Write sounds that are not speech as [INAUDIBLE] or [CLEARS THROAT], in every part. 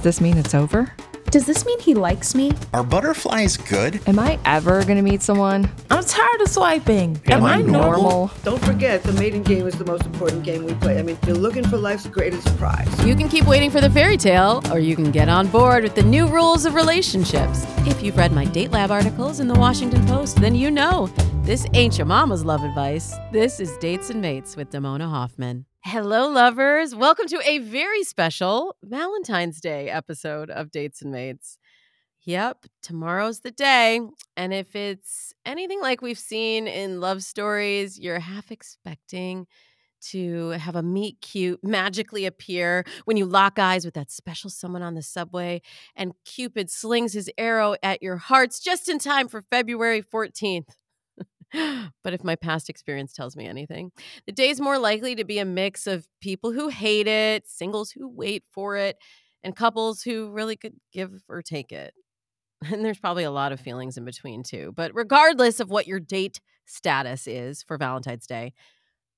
Does this mean it's over? Does this mean he likes me? Are butterflies good? Am I ever gonna meet someone? I'm tired of swiping. Am I normal? Don't forget, the mating game is the most important game we play. I mean, you're looking for life's greatest surprise. You can keep waiting for the fairy tale, or you can get on board with the new rules of relationships. If you've read my Date Lab articles in the Washington Post, then you know this ain't your mama's love advice. This is Dates and Mates with Damona Hoffman. Hello, lovers. Welcome to a very special Valentine's Day episode of Dates and Mates. Yep, tomorrow's the day. And if it's anything like we've seen in love stories, you're half expecting to have a meet cute magically appear when you lock eyes with that special someone on the subway and Cupid slings his arrow at your hearts just in time for February 14th. But if my past experience tells me anything, the day's more likely to be a mix of people who hate it, singles who wait for it, and couples who really could give or take it. [LAUGHS] And there's probably a lot of feelings in between too. But regardless of what your date status is for Valentine's Day,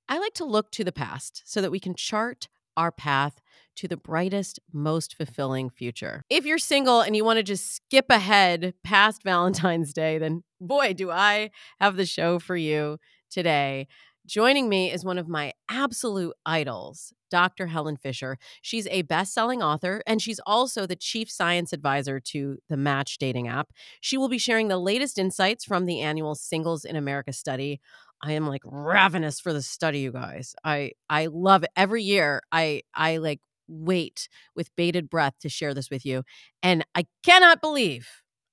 I like to look to the past so that we can chart our path to the brightest, most fulfilling future. If you're single and you want to just skip ahead past [LAUGHS] Valentine's Day, then boy, do I have the show for you today. Joining me is one of my absolute idols, Dr. Helen Fisher. She's a best selling author and she's also the chief science advisor to the Match dating app. She will be sharing the latest insights from the annual Singles in America study. I am like ravenous for the study, you guys. I I love it. Every year I I like wait with bated breath to share this with you. And I cannot believe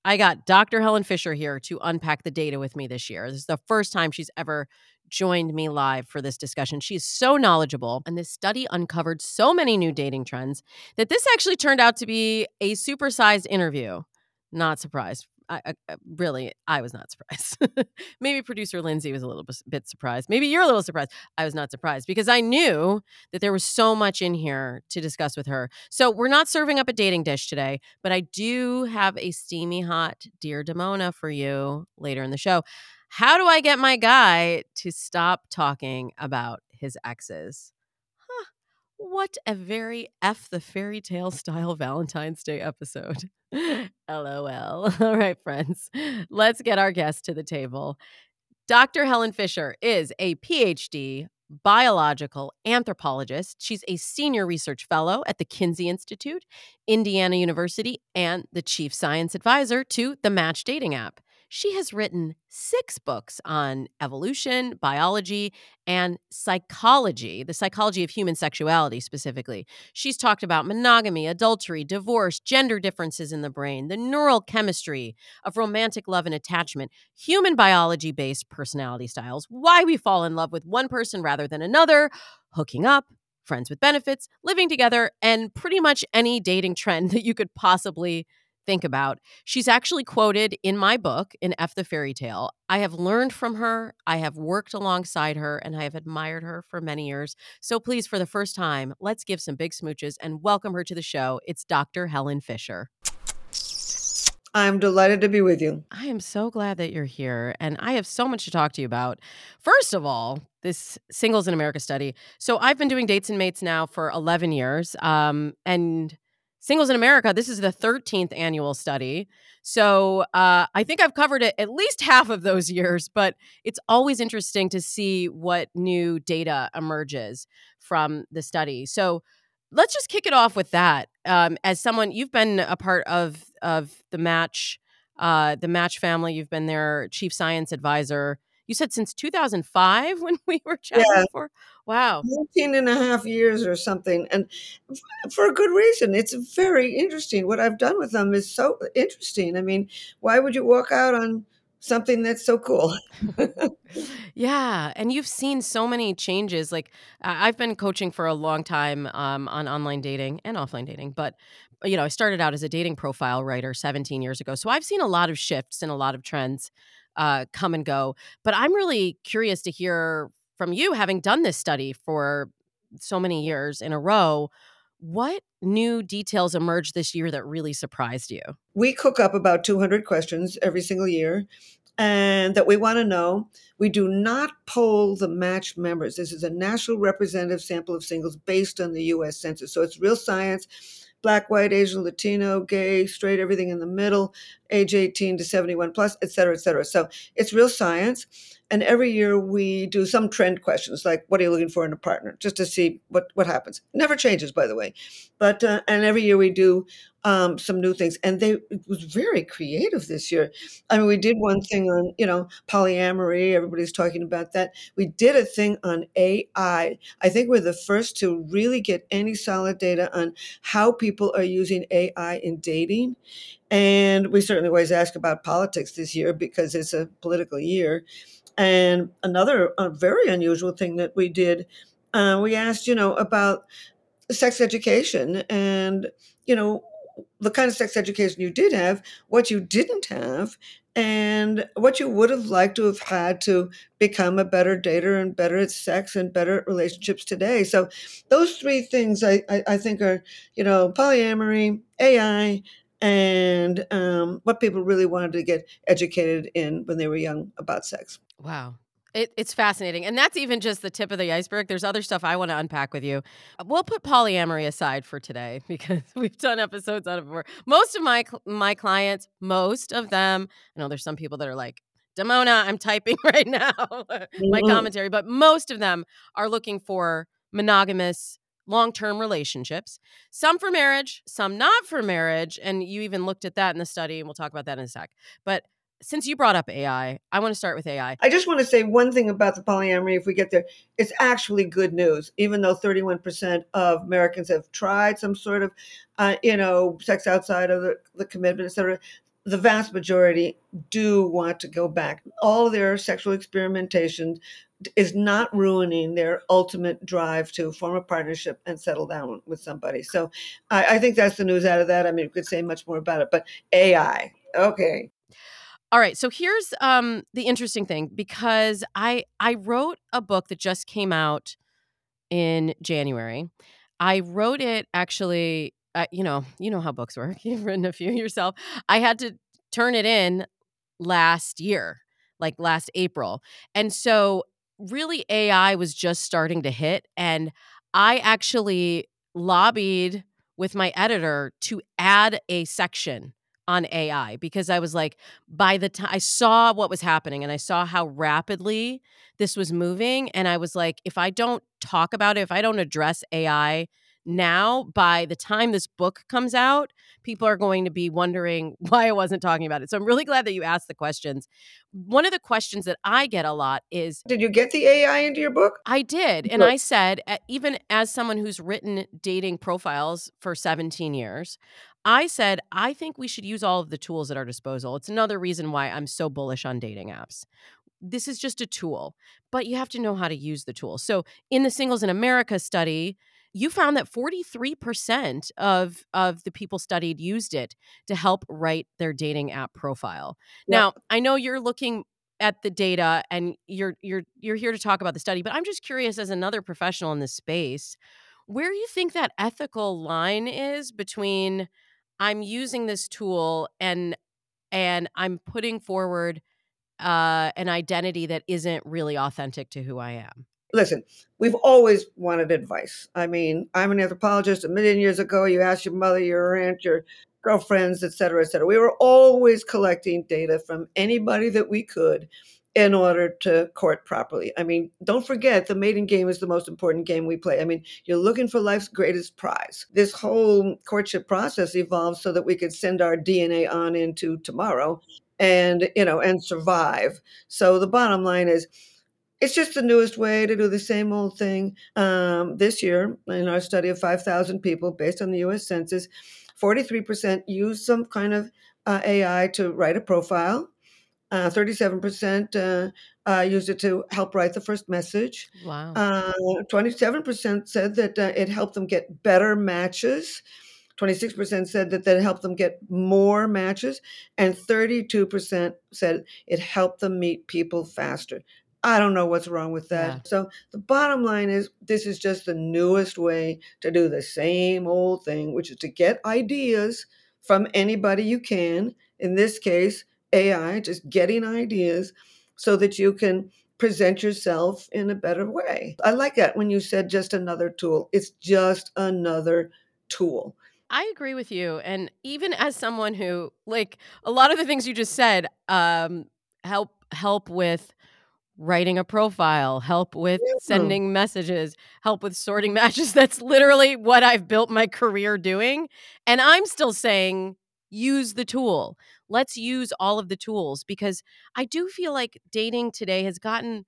I got Dr. Helen Fisher here to unpack the data with me this year. This is the first time she's ever joined me live for this discussion. She's so knowledgeable, and this study uncovered so many new dating trends that this actually turned out to be a supersized interview. Not surprised I, I, uh, really, I was not surprised. [LAUGHS] Maybe producer Lindsay was a little bit surprised. Maybe you're a little surprised. I was not surprised because I knew that there was so much in here to discuss with her. So we're not serving up a dating dish today, but I do have a steamy hot Dear Damona for you later in the show. How do I get my guy to stop talking about his exes? What a very F the fairy tale style [LAUGHS] Valentine's Day episode. [LAUGHS] LOL. [LAUGHS] All right, friends, let's get our guest to the table. Dr. Helen Fisher is a PhD biological anthropologist. She's a senior research fellow at the Kinsey Institute, Indiana University, and the chief science advisor to the Match dating app. She has written six books on evolution, biology, and psychology, the psychology of human sexuality specifically. She's talked about monogamy, adultery, divorce, gender differences in the brain, the neural chemistry of romantic love and attachment, human biology based personality styles, why we fall in love with one person rather than another, hooking up, friends with benefits, living together, and pretty much any dating trend [LAUGHS] that you could possibly think about. She's actually quoted in my book, in F the Fairy Tale. I have learned from her, I have worked alongside her, and I have admired her for many years. So please, for the first time, let's give some big smooches and welcome her to the show. It's Dr. Helen Fisher. I'm delighted to be with you. I am so glad that you're here. And I have so much to talk to you about. First of all, this Singles in America study. So I've been doing dates and mates now for 11 years. Um, and Singles in America, this is the 13th annual study. So uh, I think I've covered it at least half of those years, but it's always interesting to see what new data emerges from the study. So let's just kick it off with that. Um, as someone, you've been a part of, of the match, uh, the match family, you've been their chief science advisor you said since 2005 [LAUGHS] when we were chatting yeah. before wow 19 and a half years or something and for a good reason it's very interesting what i've done with them is so interesting i mean why would you walk out on something that's so cool yeah and you've seen so many changes like i've been coaching for a long time um, on online dating and offline dating but you know i started out as a dating profile writer 17 years ago so i've seen a lot of shifts and a lot of trends uh, come and go. But I'm really curious to hear from you, having done this study for so many years in a row. What new details emerged this year that really surprised you? We cook up about 200 questions every single year and that we want to know. We do not poll the match members. This is a national representative sample of singles based on the US Census. So it's real science black, white, Asian, Latino, gay, straight, everything in the middle, age 18 to 71 plus, et cetera, et cetera. So it's real science. And every year we do some trend questions like, what are you looking for in a partner? Just to see what, what happens. never changes, by the way. But, uh, and every year we do um, some new things. And they it was very creative this year. I mean, we did one thing on, you know, polyamory. Everybody's talking about that. We did a thing on AI. I think we're the first to really get any solid data on how people are using AI in dating. And we certainly always ask about politics this year because it's a political year. And another very unusual thing that we did, uh, we asked, you know, about sex education and, you know, the kind of sex education you did have, what you didn't have, and what you would have liked to have had to become a better dater and better at sex and better at relationships today. So those three things I, I, I think are, you know, polyamory, AI, and um, what people really wanted to get educated in when they were young about sex. Wow. It, it's fascinating. And that's even just the tip of the iceberg. There's other stuff I want to unpack with you. We'll put polyamory aside for today [LAUGHS] because we've done episodes on it before. Most of my my clients, most of them, I know there's some people that are like, Damona, I'm typing [LAUGHS] right now my mm-hmm. commentary, but most of them are looking for monogamous long-term relationships some for marriage some not for marriage and you even looked at that in the study and we'll talk about that in a sec but since you brought up AI, I want to start with AI. I just want to say one thing about the polyamory if we get there. It's actually good news, even though 31% of Americans have tried some sort of, uh, you know, sex outside of the, the commitment, et cetera. The vast majority do want to go back. All their sexual experimentation is not ruining their ultimate drive to form a partnership and settle down with somebody. So I, I think that's the news out of that. I mean, we could say much more about it, but AI, okay all right, so here's um, the interesting thing because I I wrote a book that just came out in January. I wrote it actually. Uh, you know, you know how books work. [LAUGHS] You've written a few yourself. I had to turn it in last year, like last April, and so really AI was just starting to hit, and I actually lobbied with my editor to add a section on AI because I was like, by the time I saw what was happening and I saw how rapidly this was moving, and I was like, if I don't talk about it, if I don't address AI now, by the time this book comes out, people are going to be wondering [LAUGHS] why I wasn't talking about it. So I'm really glad that you asked the questions. One of the questions that I get a lot is Did you get the AI into your book? I did. And I said, even as someone who's written dating profiles for 17 years, I said, I think we should use all of the tools at our disposal. It's another reason why I'm so bullish on dating apps. This is just a tool, but you have to know how to use the tool. So, in the Singles in America study, you found that 43% of of the people studied used it to help write their dating app profile. Yep. Now, I know you're looking at the data and you're you're you're here to talk about the study, but I'm just curious as another professional in this space, where you think that ethical line is between I'm using this tool and and I'm putting forward uh, an identity that isn't really authentic to who I am. Listen, we've always wanted advice. I mean, I'm an anthropologist. A million years ago, you asked your mother, your aunt, your girlfriends, et cetera, et cetera. We were always collecting data from anybody that we could in order to court properly. I mean, don't forget the mating game is the most important game we play. I mean, you're looking for life's greatest prize. This whole courtship process evolved so that we could send our DNA on into tomorrow and, you know, and survive. So the bottom line is it's just the newest way to do the same old thing. Um, this year, in our study of 5,000 people based on the US Census, 43% used some kind of uh, AI to write a profile. Uh, 37% uh, uh, used it to help write the first message. Wow. 27% uh, said that uh, it helped them get better matches. 26% said that that helped them get more matches. And 32% said it helped them meet people faster. I don't know what's wrong with that. Yeah. So the bottom line is this is just the newest way to do the same old thing, which is to get ideas from anybody you can. In this case, AI, just getting ideas so that you can present yourself in a better way. I like that when you said just another tool. It's just another tool. I agree with you. And even as someone who, like, a lot of the things you just said, um, help help with writing a profile, help with sending messages, help with sorting [LAUGHS] matches. That's literally what I've built my career doing. And I'm still saying use the tool. Let's use all of the tools because I do feel like dating today has gotten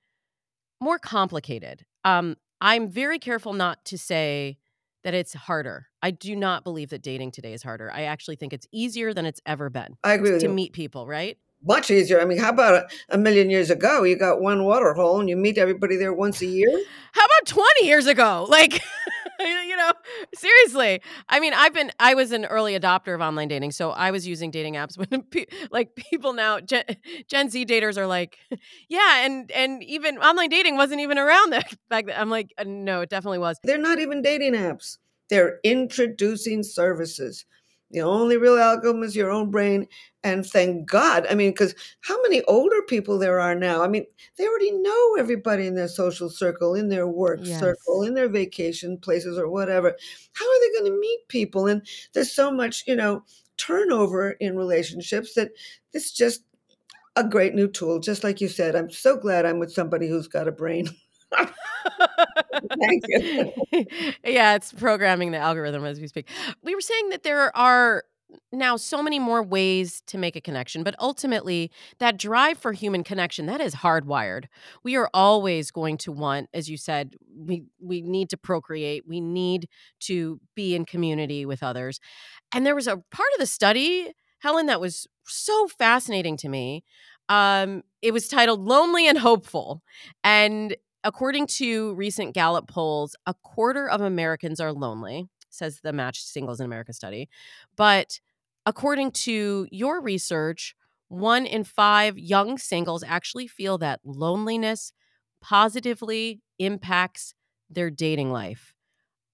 more complicated. Um, I'm very careful not to say that it's harder. I do not believe that dating today is harder. I actually think it's easier than it's ever been I agree with to you. meet people, right? Much easier. I mean, how about a, a million years ago? You got one water hole and you meet everybody there once a year. How about 20 years ago? Like, [LAUGHS] [LAUGHS] you know, seriously. I mean, I've been, I was an early adopter of online dating. So I was using dating apps [LAUGHS] when, pe- like, people now, Gen, Gen Z daters are like, [LAUGHS] yeah. And, and even online dating wasn't even around back then. I'm like, uh, no, it definitely was. They're not even dating apps. They're introducing services. The only real algorithm is your own brain. And thank God. I mean, because how many older people there are now? I mean, they already know everybody in their social circle, in their work Yes. circle, in their vacation places or whatever. How are they going to meet people? And there's so much, you know, turnover in relationships that it's just a great new tool. Just like you said, I'm so glad I'm with somebody who's got a brain. [LAUGHS] Thank you. [LAUGHS] yeah, it's programming the algorithm as we speak. We were saying that there are now so many more ways to make a connection, but ultimately, that drive for human connection that is hardwired. We are always going to want, as you said, we we need to procreate, we need to be in community with others. And there was a part of the study, Helen, that was so fascinating to me. Um, it was titled "Lonely and Hopeful," and according to recent Gallup polls, a quarter of Americans are lonely, says the Matched Singles in America study. But according to your research, one in five young singles actually feel that loneliness positively impacts their dating life.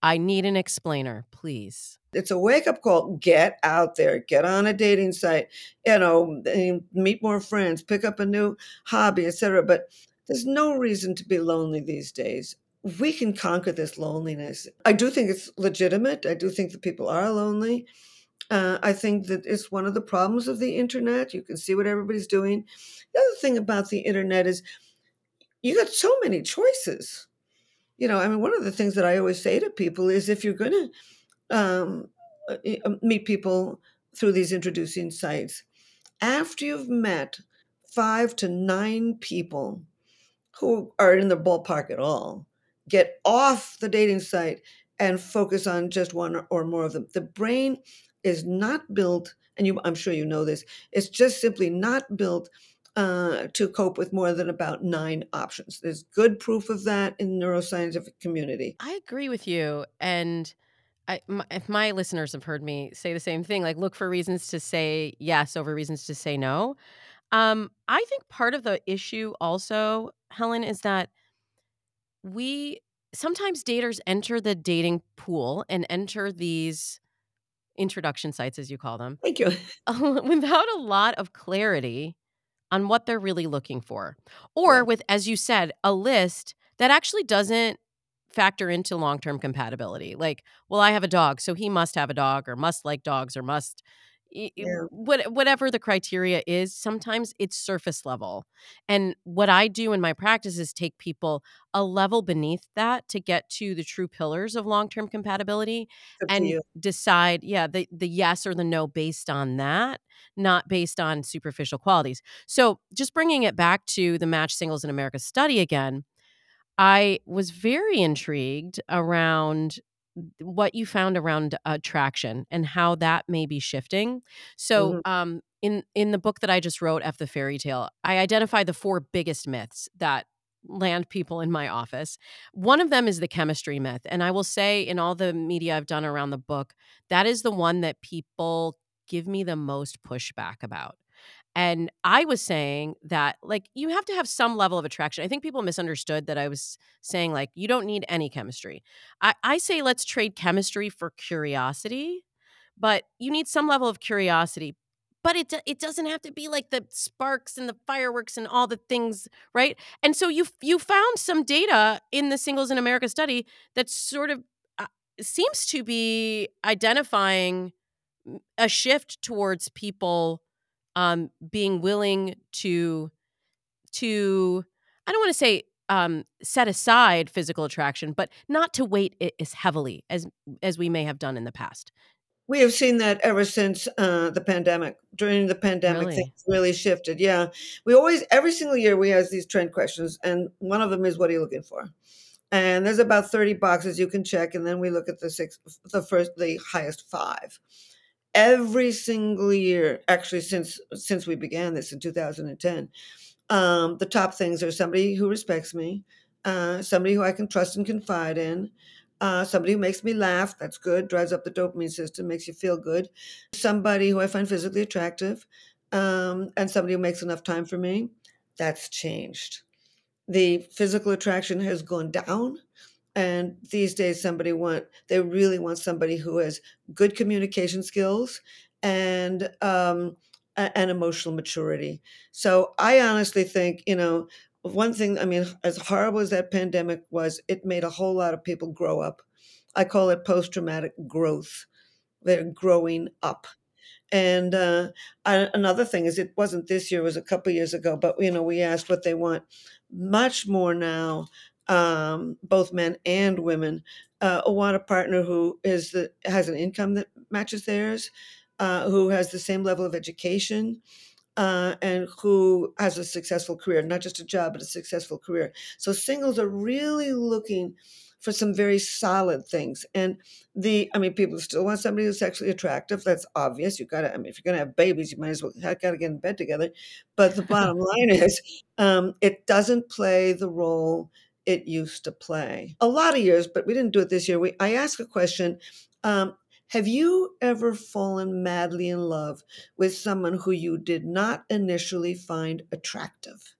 I need an explainer, please. it's a wake up call. Get out there, get on a dating site, you know, eh, meet more friends, pick up a new hobby, etc. But there's no reason to be lonely these days. We can conquer this loneliness. I do think it's legitimate. I do think that people are lonely. Uh, I think that it's one of the problems of the internet. You can see what everybody's doing. The other thing about the internet is you got so many choices. You know, I mean, one of the things that I always say to people is if you're going to um, uh, uh, meet people through these introducing sites. After you've met five to nine people who are in the ballpark at all, get off the dating site and focus on just one or more of them. The brain is not built, and you, I'm sure you know this, it's just simply not built uh, to cope with more than about nine options. There's good proof of that in the neuroscientific community. I agree with you. And I, my, if my listeners have heard me say the same thing, like look for reasons to say yes over reasons to say no. Um, I think part of the issue also, Helen, is that we sometimes daters enter the dating pool and enter these introduction sites, as you call them, Thank you. [LAUGHS] without a lot of clarity on what they're really looking for. Or Yeah. with, as you said, a list that actually doesn't factor into long term compatibility. Like, well, I have a dog, so he must have a dog or must like dogs or must. Yeah. What, whatever the criteria is, sometimes it's surface level. And what I do in my practice is take people a level beneath that to get to the true pillars of long term compatibility and you. decide yeah the the yes or the no based on that not based on superficial qualities so just bringing it back to the match singles in america study again i was very intrigued around what you found around attraction and how that may be shifting so Mhm. um in in the book that i just wrote f the fairy tale i identify the four biggest myths that land people in my office one of them is the chemistry myth. And I will say, in all the media I've done around the book, that is the one that people give me the most pushback about. And I was saying that, like, you have to have some level of attraction. I think people misunderstood that I was saying, like, you don't need any chemistry. I, I say, let's trade chemistry for curiosity, but you need some level of curiosity. But it, it doesn't have to be like the sparks and the fireworks and all the things, right? And so you you found some data in the Singles in America study that sort of uh, seems to be identifying a shift towards people um, being willing to to I don't want to say um, set aside physical attraction, but not to weight it as heavily as as we may have done in the past. We have seen that ever since uh, the pandemic. During the pandemic, Really? things really shifted. Yeah, we always every single year we ask these trend questions, and one of them is, "What are you looking for?" And there's about thirty boxes you can check, and then we look at the six, the first, the highest five. Every single year, actually since since we began this in 2010, um, the top things are somebody who respects me, uh, somebody who I can trust and confide in, uh, somebody who makes me laugh. That's good. Drives up the dopamine system, makes you feel good. Somebody who I find physically attractive, um, and somebody who makes enough time for me. That's changed. The physical attraction has gone down. And these days, somebody want they really want somebody who has good communication skills and um, and emotional maturity. So I honestly think you know one thing. I mean, as horrible as that pandemic was, it made a whole lot of people grow up. I call it post traumatic growth. They're growing up. And uh, a- another thing is, it wasn't this year; it was a couple years ago. But you know, we asked what they want. Much more now, um, both men and women uh, want a partner who is the has an income that matches theirs, uh, who has the same level of education, uh, and who has a successful career, not just a job, but a successful career. So singles are really looking for some very solid things. And the, I mean, people still want somebody who's sexually attractive. That's obvious. You got to, I mean, if you're going to have babies, you might as well have got to get in bed together. But the bottom [LAUGHS] line is, um, it doesn't play the role it used to play. A lot of years, but we didn't do it this year. We, I asked a question. Um, have you ever fallen madly in love with someone who you did not initially find attractive?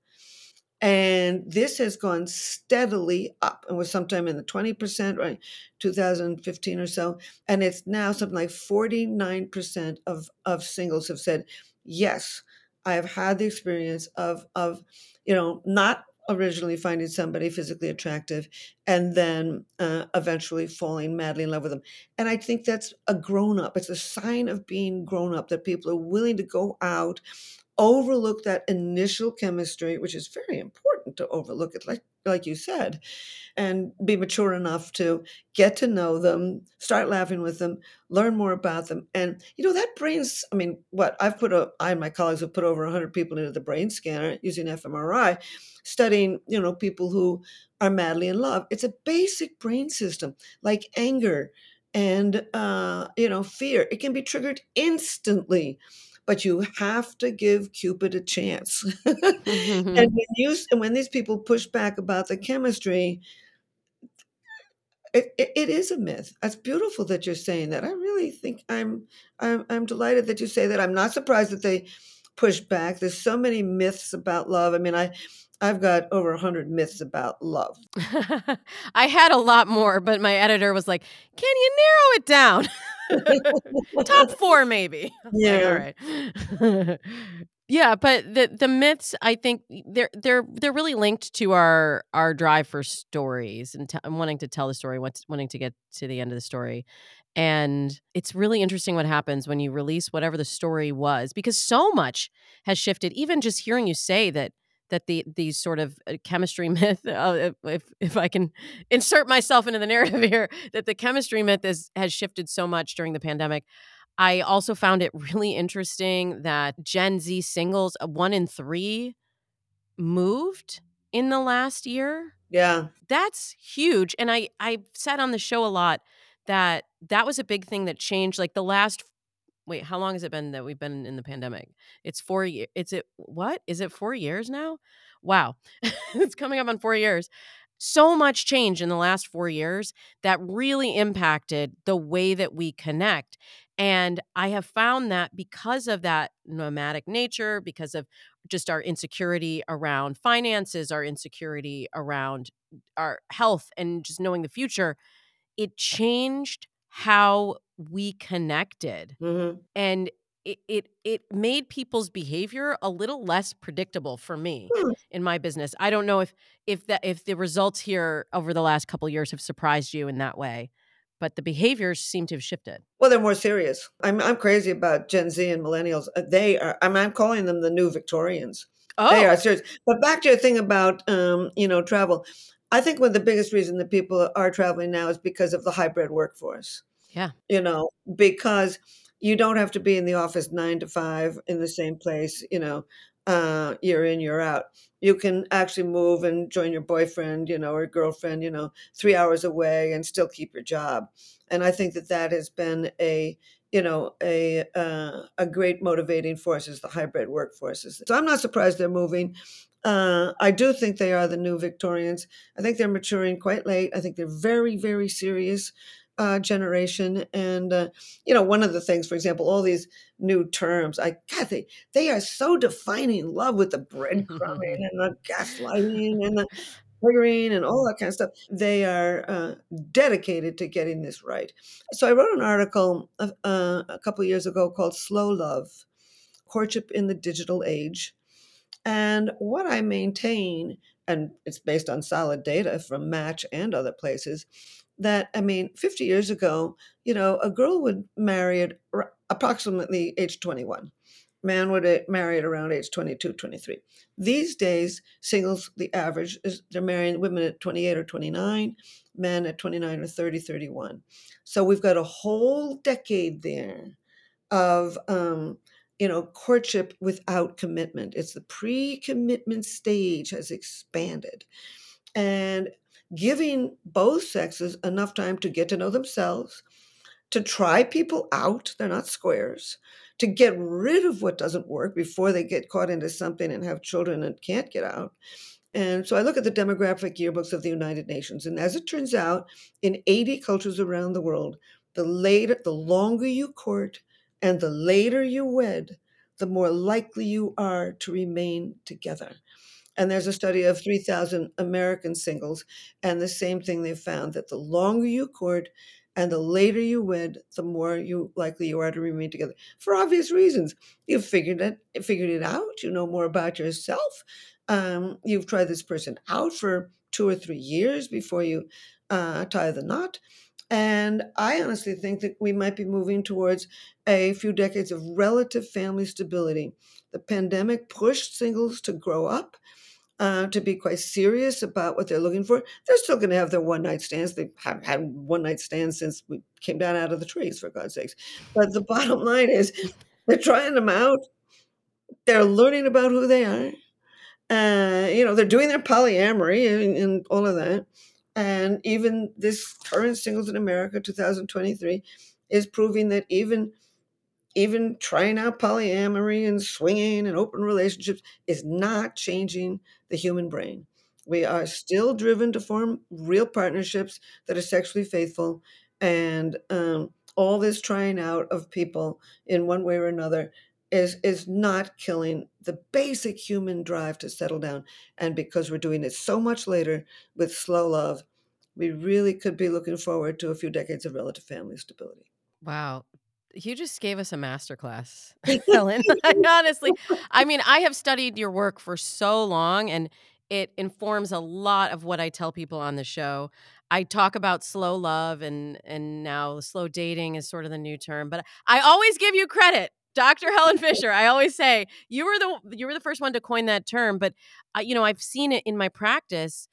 And this has gone steadily up and was sometime in the 20%, right? 2015 or so. And it's now something like 49% of, of singles have said, yes, I have had the experience of, of, you know, not originally finding somebody physically attractive and then uh, eventually falling madly in love with them. And I think that's a grown up. It's a sign of being grown up that people are willing to go out overlook that initial chemistry, which is very important to overlook it, like like you said, and be mature enough to get to know them, start laughing with them, learn more about them. And you know, that brain's I mean, what I've put a I and my colleagues have put over 100 people into the brain scanner using fMRI, studying, you know, people who are madly in love. It's a basic brain system, like anger and uh, you know, fear. It can be triggered instantly but you have to give Cupid a chance. [LAUGHS] and mm-hmm. when you and when these people push back about the chemistry, it, it, it is a myth. That's beautiful that you're saying that. I really think I'm I'm I'm delighted that you say that. I'm not surprised that they push back. There's so many myths about love. I mean, I I've got over 100 myths about love. [LAUGHS] I had a lot more, but my editor was like, "Can you narrow it down?" [LAUGHS] Top four, maybe. [LAUGHS] Yeah. All right. [LAUGHS] yeah, but the the myths, I think they're they're they're really linked to our our drive for stories and, t- and wanting to tell the story, wanting to get to the end of the story. And it's really interesting what happens when you release whatever the story was, because so much has shifted. Even just hearing you say that that the these sort of uh, chemistry [LAUGHS] myth, uh, if if I can insert myself into the narrative [LAUGHS] here, that the chemistry myth is, has shifted so much during the pandemic. I also found it really interesting that Gen Z singles, uh, one in three, moved in the last year. Yeah. That's huge. And I I said on the show a lot that that was a big thing that changed. Like the last wait, how long has it been that we've been in the pandemic? It's four years. It's it what? Is it four years now? Wow. [LAUGHS] it's coming up on four years. So much change in the last four years that really impacted the way that we connect. And I have found that because of that nomadic nature, because of just our insecurity around finances, our insecurity around our health, and just knowing the future, it changed how we connected Mhm. and it, it it made people's behavior a little less predictable for me Hmm. in my business i don't know if if that if the results here over the last couple years have surprised you in that way but the behaviors seem to have shifted. Well, they're more serious. I'm I'm crazy about Gen Z and millennials. Uh, They are. I'm, I'm calling them the new Victorians. Oh, They are serious. But back to your thing about um, you know travel. I think one of the biggest reason that people are traveling now is because of the hybrid workforce. Yeah. You know, because you don't have to be in the office nine to five in the same place. You know, uh, year in year out. You can actually move and join your boyfriend, you know, or girlfriend, you know, three hours away and still keep your job. And I think that that has been a you know a uh, a great motivating force is the hybrid workforces. So I'm not surprised they're moving. Uh, I do think they are the new Victorians. I think they're maturing quite late. I think they're very very serious uh, generation. And uh, you know, one of the things, for example, all these new terms, I God, they they are so defining love with the breadcrumbing [LAUGHS] and the gaslighting and the triggering and all that kind of stuff. They are uh, dedicated to getting this right. So I wrote an article uh, a couple of years ago called "Slow Love: Courtship in the Digital Age," and what I maintain, and it's based on solid data from Match and other places, that I mean, 50 years ago, you know, a girl would marry at approximately age 21. Man would uh, marry at around age 22, 23. These days, singles, the average is they're marrying women at 28 or 29, men at 29 or 30, 31. So we've got a whole decade there of, um, you know, courtship without commitment. It's the pre commitment stage has expanded. And giving both sexes enough time to get to know themselves, to try people out, they're not squares, to get rid of what doesn't work before they get caught into something and have children and can't get out. And so I look at the demographic yearbooks of the United Nations, and as it turns out, in 80 cultures around the world, the later, the longer you court and the later you wed, the more likely you are to remain together. And there's a study of 3,000 American singles, and the same thing they found that the longer you court and the later you wed, the more you likely you are to remain together. For obvious reasons, you've figured it figured it out. You know more about yourself. Um, you've tried this person out for two or three years before you uh, tie the knot. And I honestly think that we might be moving towards a few decades of relative family stability. The pandemic pushed singles to grow up uh, to be quite serious about what they're looking for. They're still going to have their one night stands. They have had one night stands since we came down out of the trees, for God's sakes. But the [LAUGHS] bottom line is they're trying them out. They're learning about who they are. Uh, you know, they're doing their polyamory and, and all of that. And even this current Singles in America 2023 is proving that even even trying out polyamory and swinging and open relationships is not changing the human brain. We are still driven to form real partnerships that are sexually faithful, and um, all this trying out of people in one way or another is is not killing the basic human drive to settle down. And because we're doing it so much later with slow love, we really could be looking forward to a few decades of relative family stability. Wow. You just gave us a masterclass, [LAUGHS] Helen. [LAUGHS] Honestly, I mean, I have studied your work for so long and it informs a lot of what I tell people on the show. I talk about slow love and and now slow dating is sort of the new term, but I always give you credit. Dr. Helen Fisher, I always say you were the you were the first one to coin that term, but uh, you know, I've seen it in my practice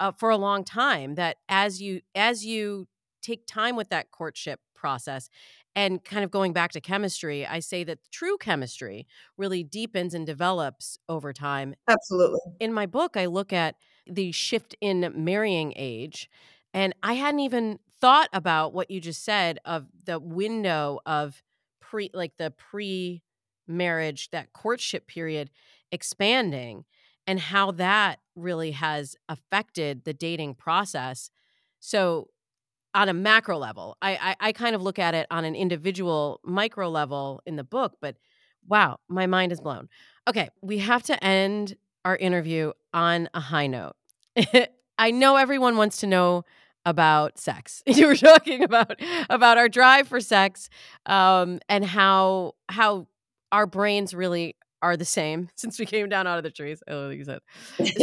uh, for a long time that as you as you take time with that courtship process and kind of going back to chemistry i say that true chemistry really deepens and develops over time Absolutely. in my book i look at the shift in marrying age and i hadn't even thought about what you just said of the window of pre like the pre marriage that courtship period expanding and how that really has affected the dating process so on a macro level I, I i kind of look at it on an individual micro level in the book but wow my mind is blown. Okay we have to end our interview on a high note. [LAUGHS] I know everyone wants to know about sex. [LAUGHS] You were talking about about our drive for sex um and how how our brains really are the same [LAUGHS] since we came down out of the trees. I love what you said.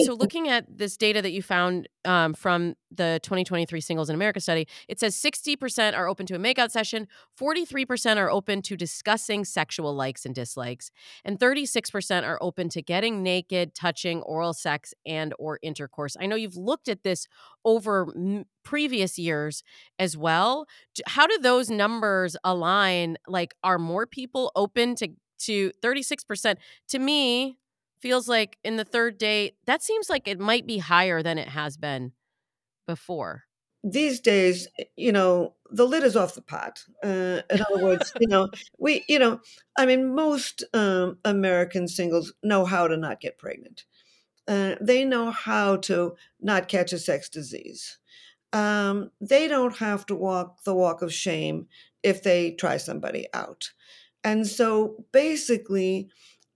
so, [LAUGHS] looking at this data that you found um, from the 2023 Singles in America study, it says 60% are open to a makeout session, 43% are open to discussing sexual likes and dislikes, and 36% are open to getting naked, touching, oral sex, and or intercourse. I know you've looked at this over m- previous years as well. How do those numbers align? Like, are more people open to to 36% to me feels like in the third date that seems like it might be higher than it has been before. These days you know the lid is off the pot uh, in other words you know [LAUGHS] we you know i mean most um, american singles know how to not get pregnant. Uh, they know how to not catch a sex disease. Um, they don't have to walk the walk of shame if they try somebody out and so basically,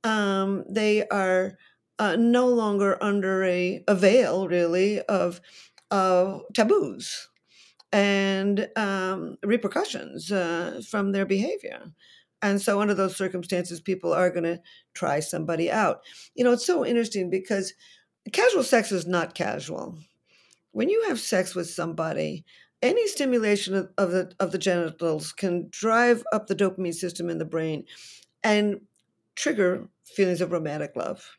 um, they are uh, no longer under a, a veil, really, of uh, taboos and um, repercussions uh, from their behavior. And so, under those circumstances, people are going to try somebody out. You know, it's so interesting because casual sex is not casual. When you have sex with somebody, any stimulation of, the of the genitals can drive up the dopamine system in the brain and trigger feelings of romantic love.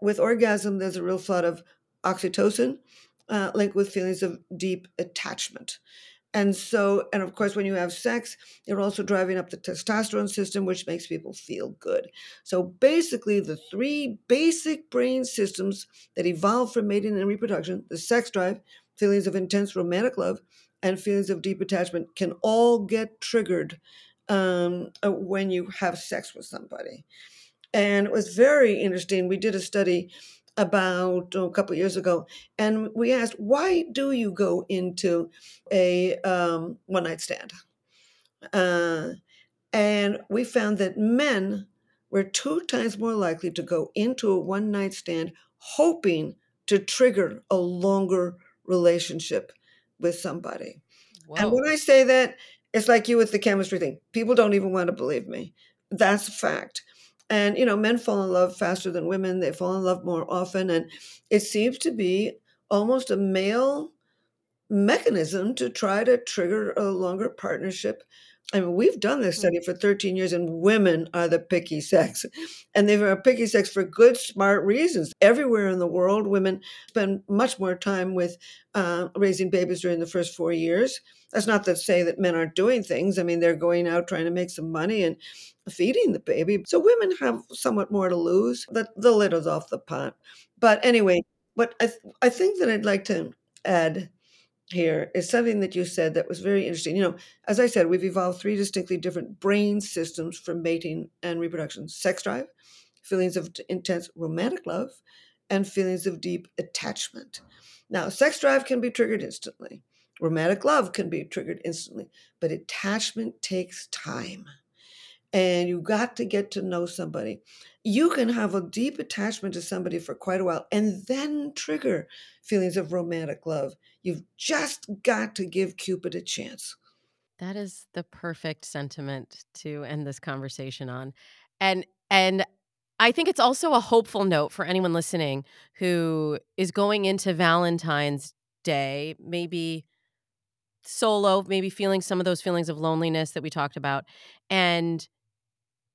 With orgasm, there's a real flood of oxytocin uh, linked with feelings of deep attachment. And so, and of course, when you have sex, you're also driving up the testosterone system, which makes people feel good. So basically, the three basic brain systems that evolved for mating and reproduction the sex drive, feelings of intense romantic love, and feelings of deep attachment can all get triggered um, uh, when you have sex with somebody. And it was very interesting. We did a study about oh, a couple years ago, and we asked, why do you go into a um, one night stand? Uh, and we found that men were two times more likely to go into a one night stand hoping to trigger a longer relationship with somebody. Whoa. And when I say that, it's like you with the chemistry thing. People don't even want to believe me. That's a fact. And, you know, men fall in love faster than women. They fall in love more often. And it seems to be almost a male mechanism to try to trigger a longer partnership I mean, we've done this study mm. for 13 years, and women are the picky sex. [LAUGHS] And they are picky sex for good, smart reasons. Everywhere in the world, women spend much more time with uh, raising babies during the first four years. That's not to say that men aren't doing things. I mean, they're going out trying to make some money and feeding the baby. So women have somewhat more to lose. The, the lid is off the pot. But anyway, what I, th- I think that I'd like to add here is something that you said that was very interesting. You know, as I said, we've evolved three distinctly different brain systems for mating and reproduction sex drive, feelings of intense romantic love, and feelings of deep attachment. Now, sex drive can be triggered instantly, romantic love can be triggered instantly, but attachment takes time. And you got to get to know somebody you can have a deep attachment to somebody for quite a while and then trigger feelings of romantic love. You've just got to give Cupid a chance. That is the perfect sentiment to end this conversation on. And and I think it's also a hopeful note for anyone listening who is going into Valentine's Day, maybe solo, maybe feeling some of those feelings of loneliness that we talked about and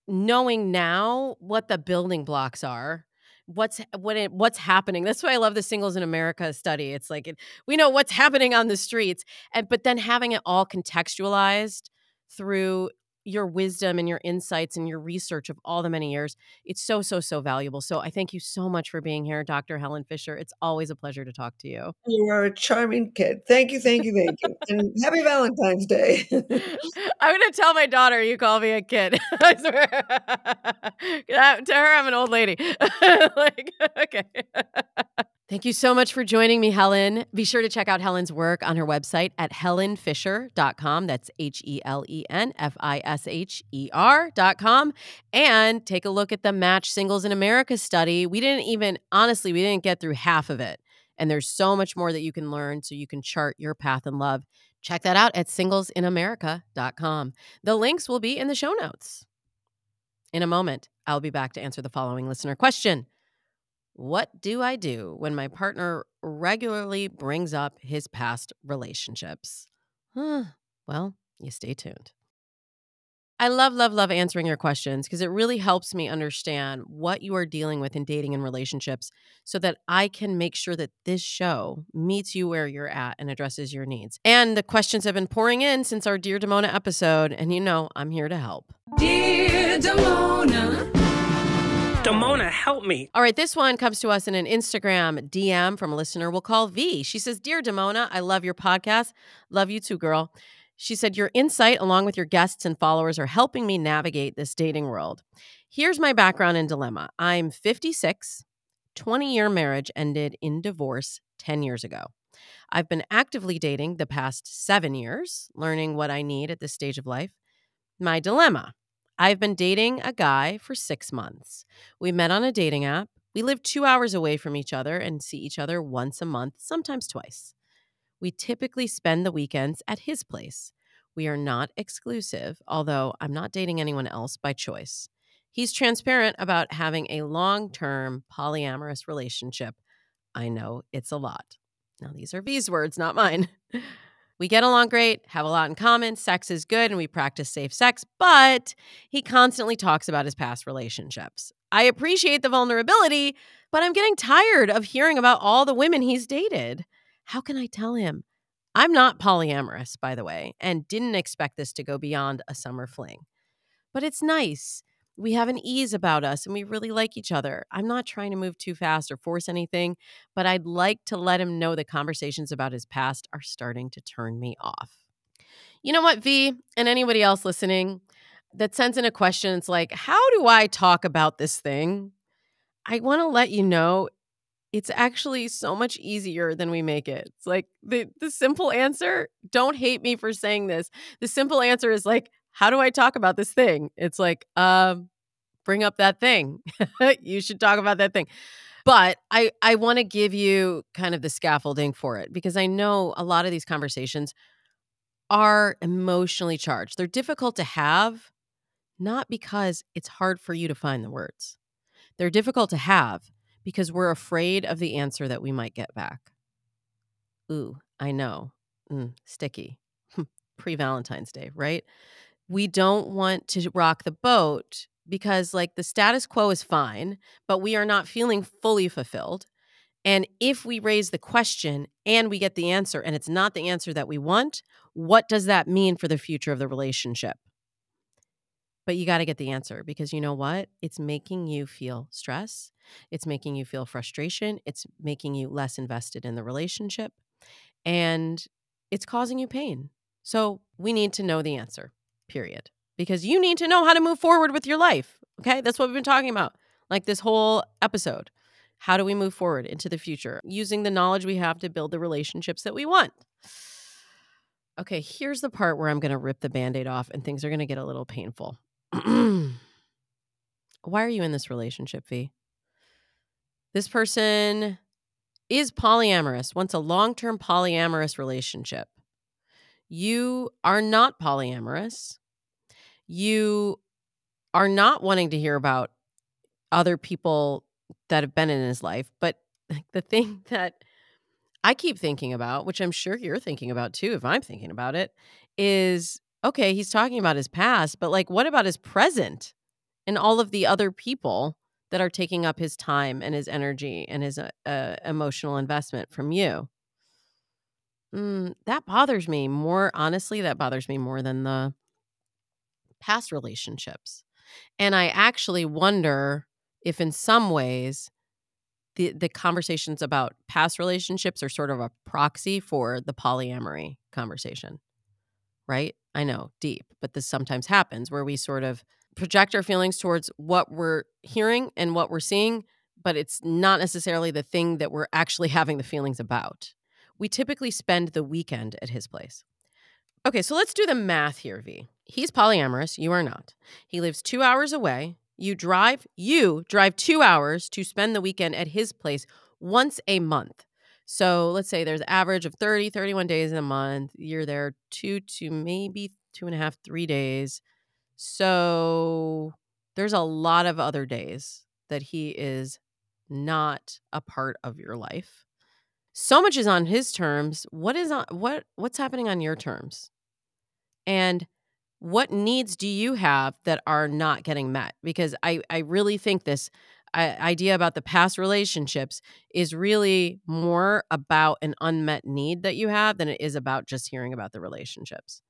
knowing now what the building blocks are what's what it, what's happening. That's why i love the singles in america study. It's like it, we know what's happening on the streets and but then having it all contextualized through your wisdom and your insights and your research of all the many years. It's so, so, so valuable. So I thank you so much for being here, Dr. Helen Fisher. It's always a pleasure to talk to you. You are a charming kid. Thank you, thank you, thank you. and happy Valentine's Day. [LAUGHS] I'm going to tell my daughter you call me a kid. [LAUGHS] I swear. [LAUGHS] to her, I'm an old lady. like, okay. Thank you so much for joining me, Helen. Be sure to check out Helen's work on her website at helenfisher.com. That's H E L E N F I S H E R.com. And take a look at the Match Singles in America study. We didn't even, honestly, we didn't get through half of it. And there's so much more that you can learn so you can chart your path in love. Check that out at singlesinamerica.com. The links will be in the show notes. In a moment, I'll be back to answer the following listener question What do I do when my partner regularly brings up his past relationships? Huh. Well, you stay tuned. I love, love, love answering your questions because it really helps me understand what you are dealing with in dating and relationships so that I can make sure that this show meets you where you're at and addresses your needs. And the questions have been pouring in since our Dear Damona episode, and you know I'm here to help. Dear Damona. Damona, help me. All right, this one comes to us in an Instagram DM from a listener we'll call V. She says, Dear Damona, I love your podcast. Love you too, girl. She said, Your insight, along with your guests and followers, are helping me navigate this dating world. Here's my background and dilemma I'm 56, 20 year marriage ended in divorce 10 years ago. I've been actively dating the past seven years, learning what I need at this stage of life. My dilemma I've been dating a guy for six months. We met on a dating app. We live two hours away from each other and see each other once a month, sometimes twice. We typically spend the weekends at his place. We are not exclusive, although I'm not dating anyone else by choice. He's transparent about having a long term polyamorous relationship. I know it's a lot. Now, these are V's words, not mine. [LAUGHS] We get along great, have a lot in common, sex is good, and we practice safe sex, but he constantly talks about his past relationships. I appreciate the vulnerability, but I'm getting tired of hearing about all the women he's dated. How can I tell him? I'm not polyamorous, by the way, and didn't expect this to go beyond a summer fling. But it's nice. We have an ease about us and we really like each other. I'm not trying to move too fast or force anything, but I'd like to let him know that conversations about his past are starting to turn me off. You know what, V, and anybody else listening that sends in a question, it's like, how do I talk about this thing? I want to let you know it's actually so much easier than we make it. It's like the the simple answer, don't hate me for saying this. The simple answer is like, how do I talk about this thing? It's like, um, bring up that thing. [LAUGHS] you should talk about that thing. But I I want to give you kind of the scaffolding for it because I know a lot of these conversations are emotionally charged. They're difficult to have not because it's hard for you to find the words. They're difficult to have because we're afraid of the answer that we might get back. Ooh, I know. Mm, sticky. [LAUGHS] Pre Valentine's Day, right? We don't want to rock the boat because, like, the status quo is fine, but we are not feeling fully fulfilled. And if we raise the question and we get the answer and it's not the answer that we want, what does that mean for the future of the relationship? But you got to get the answer because you know what? It's making you feel stress. It's making you feel frustration. It's making you less invested in the relationship. And it's causing you pain. So we need to know the answer, period. Because you need to know how to move forward with your life. Okay. That's what we've been talking about, like this whole episode. How do we move forward into the future using the knowledge we have to build the relationships that we want? Okay, here's the part where I'm going to rip the band aid off and things are going to get a little painful. [CLEARS THROAT] Why are you in this relationship, V? This person is polyamorous, wants a long term polyamorous relationship. You are not polyamorous. You are not wanting to hear about other people that have been in his life. But the thing [LAUGHS] that I keep thinking about, which I'm sure you're thinking about too, if I'm thinking about it, is okay, he's talking about his past, but like, what about his present and all of the other people that are taking up his time and his energy and his uh, uh, emotional investment from you? Mm, that bothers me more. Honestly, that bothers me more than the past relationships. And I actually wonder if, in some ways, the, the conversations about past relationships are sort of a proxy for the polyamory conversation, right? I know, deep, but this sometimes happens where we sort of project our feelings towards what we're hearing and what we're seeing, but it's not necessarily the thing that we're actually [LAUGHS] having the feelings about. We typically spend the weekend at his place. Okay, so let's do the math here, V. He's polyamorous, you are not. He lives two hours away. You drive, you drive two hours to spend the weekend at his place once a month. So let's say there's average of 30, 31 days in a month. You're there two to maybe two and a half, three days. So there's a lot of other days that he is not a part of your life. So much is on his terms. What is on what what's happening on your terms? And what needs do you have that are not getting met? Because I I really think this uh, idea about the past relationships is really more about an unmet need that you have than it is about just hearing about the relationships.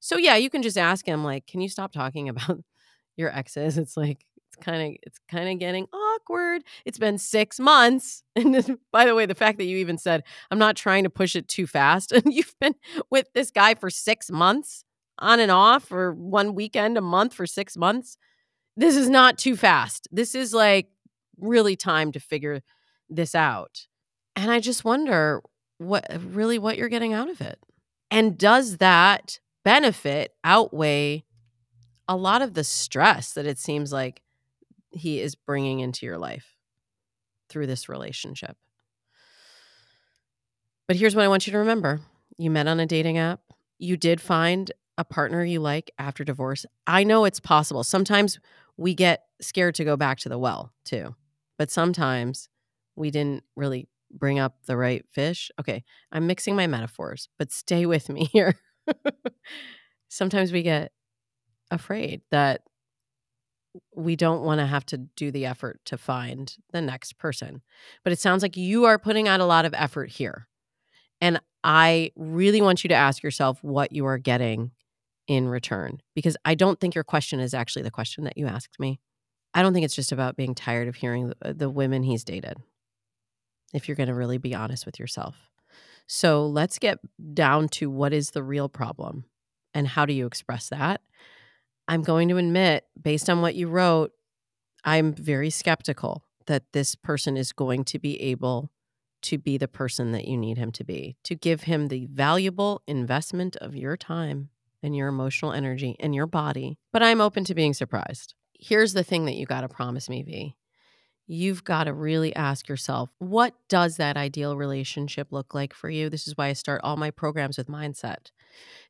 So yeah, you can just ask him like, "Can you stop talking [LAUGHS] about your exes?" It's like it's kind of it's kind of getting awkward. It's been 6 months. [LAUGHS] And by the way, the fact that you even said, "I'm not trying to push it too fast." [LAUGHS] And you've been with this guy for 6 months on and off or one weekend a month for 6 months. This is not too fast. This is like really time to figure this out. And I just wonder what really what you're getting out of it. And does that benefit outweigh a lot of the stress that it seems like he is bringing into your life through this relationship? But here's what I want you to remember you met on a dating app, you did find a partner you like after divorce. I know it's possible. Sometimes we get scared to go back to the well, too. But sometimes we didn't really bring up the right fish. Okay, I'm mixing my metaphors, but stay with me [LAUGHS] here. sometimes we get afraid that we don't want to have to do the effort to find the next person. But it sounds like you are putting out a lot of effort here. And I really want you to ask yourself what you are getting in return because I don't think your question is actually the question that you asked me. I don't think it's just about being tired of hearing the, women he's dated, if you're going to really be honest with yourself. So let's get down to what is the real problem and how do you express that? I'm going to admit, based on what you wrote, I'm very skeptical that this person is going to be able to be the person that you need him to be, to give him the valuable investment of your time and your emotional energy and your body. But I'm open to being surprised. Here's the thing that you got to promise me, V. You've got to really ask yourself, what does that ideal relationship look like for you? This is why I start all my programs with mindset.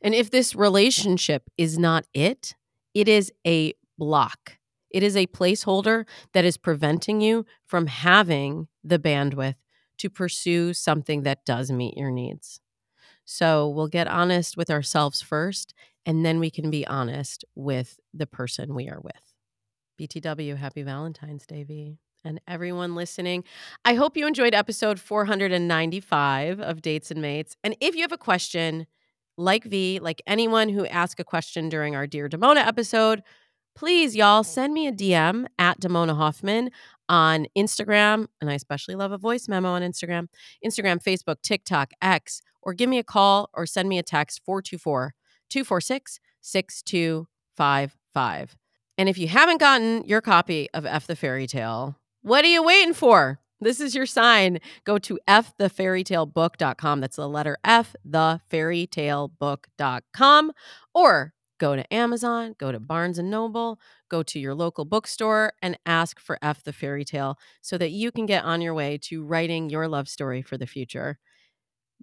And if this relationship is not it, it is a block. It is a placeholder that is preventing you from having the bandwidth to pursue something that does meet your needs. So we'll get honest with ourselves first, and then we can be honest with the person we are with. BTW, happy Valentine's Day, V. And everyone listening, I hope you enjoyed episode 495 of Dates and Mates. And if you have a question, like V, like anyone who asked a question during our Dear Damona episode, please, y'all, send me a DM at Damona Hoffman on Instagram. And I especially love a voice memo on Instagram, Instagram, Facebook, TikTok, X, or give me a call or send me a text 424 246 6255. And if you haven't gotten your copy of F the Fairy Tale, what are you waiting for? This is your sign. Go to fthefairytalebook.com. That's the letter F, thefairytalebook.com. Or go to Amazon, go to Barnes and Noble, go to your local bookstore and ask for F the Fairy Tale so that you can get on your way to writing your love story for the future.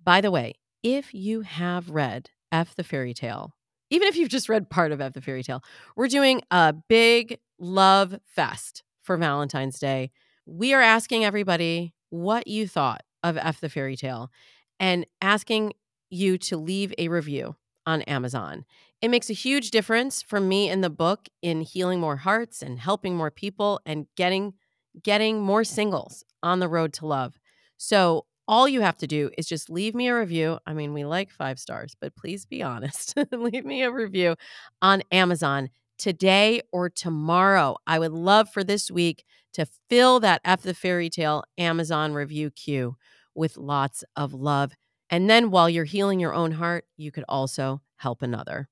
By the way, if you have read F the Fairy Tale, even if you've just read part of F the Fairy Tale, we're doing a big love fest for Valentine's Day. We are asking everybody what you thought of F the Fairy Tale and asking you to leave a review on Amazon. It makes a huge difference for me in the book in healing more hearts and helping more people and getting getting more singles on the road to love. So all you have to do is just leave me a review. I mean, we like five stars, but please be honest. [LAUGHS] leave me a review on Amazon today or tomorrow. I would love for this week to fill that F the Fairy Tale Amazon review queue with lots of love. And then while you're healing your own heart, you could also help another.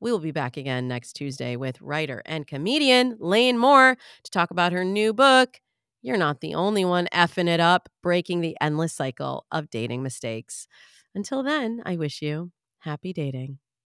We will be back again next Tuesday with writer and comedian Lane Moore to talk about her new book, you're not the only one effing it up, breaking the endless cycle of dating mistakes. Until then, I wish you happy dating.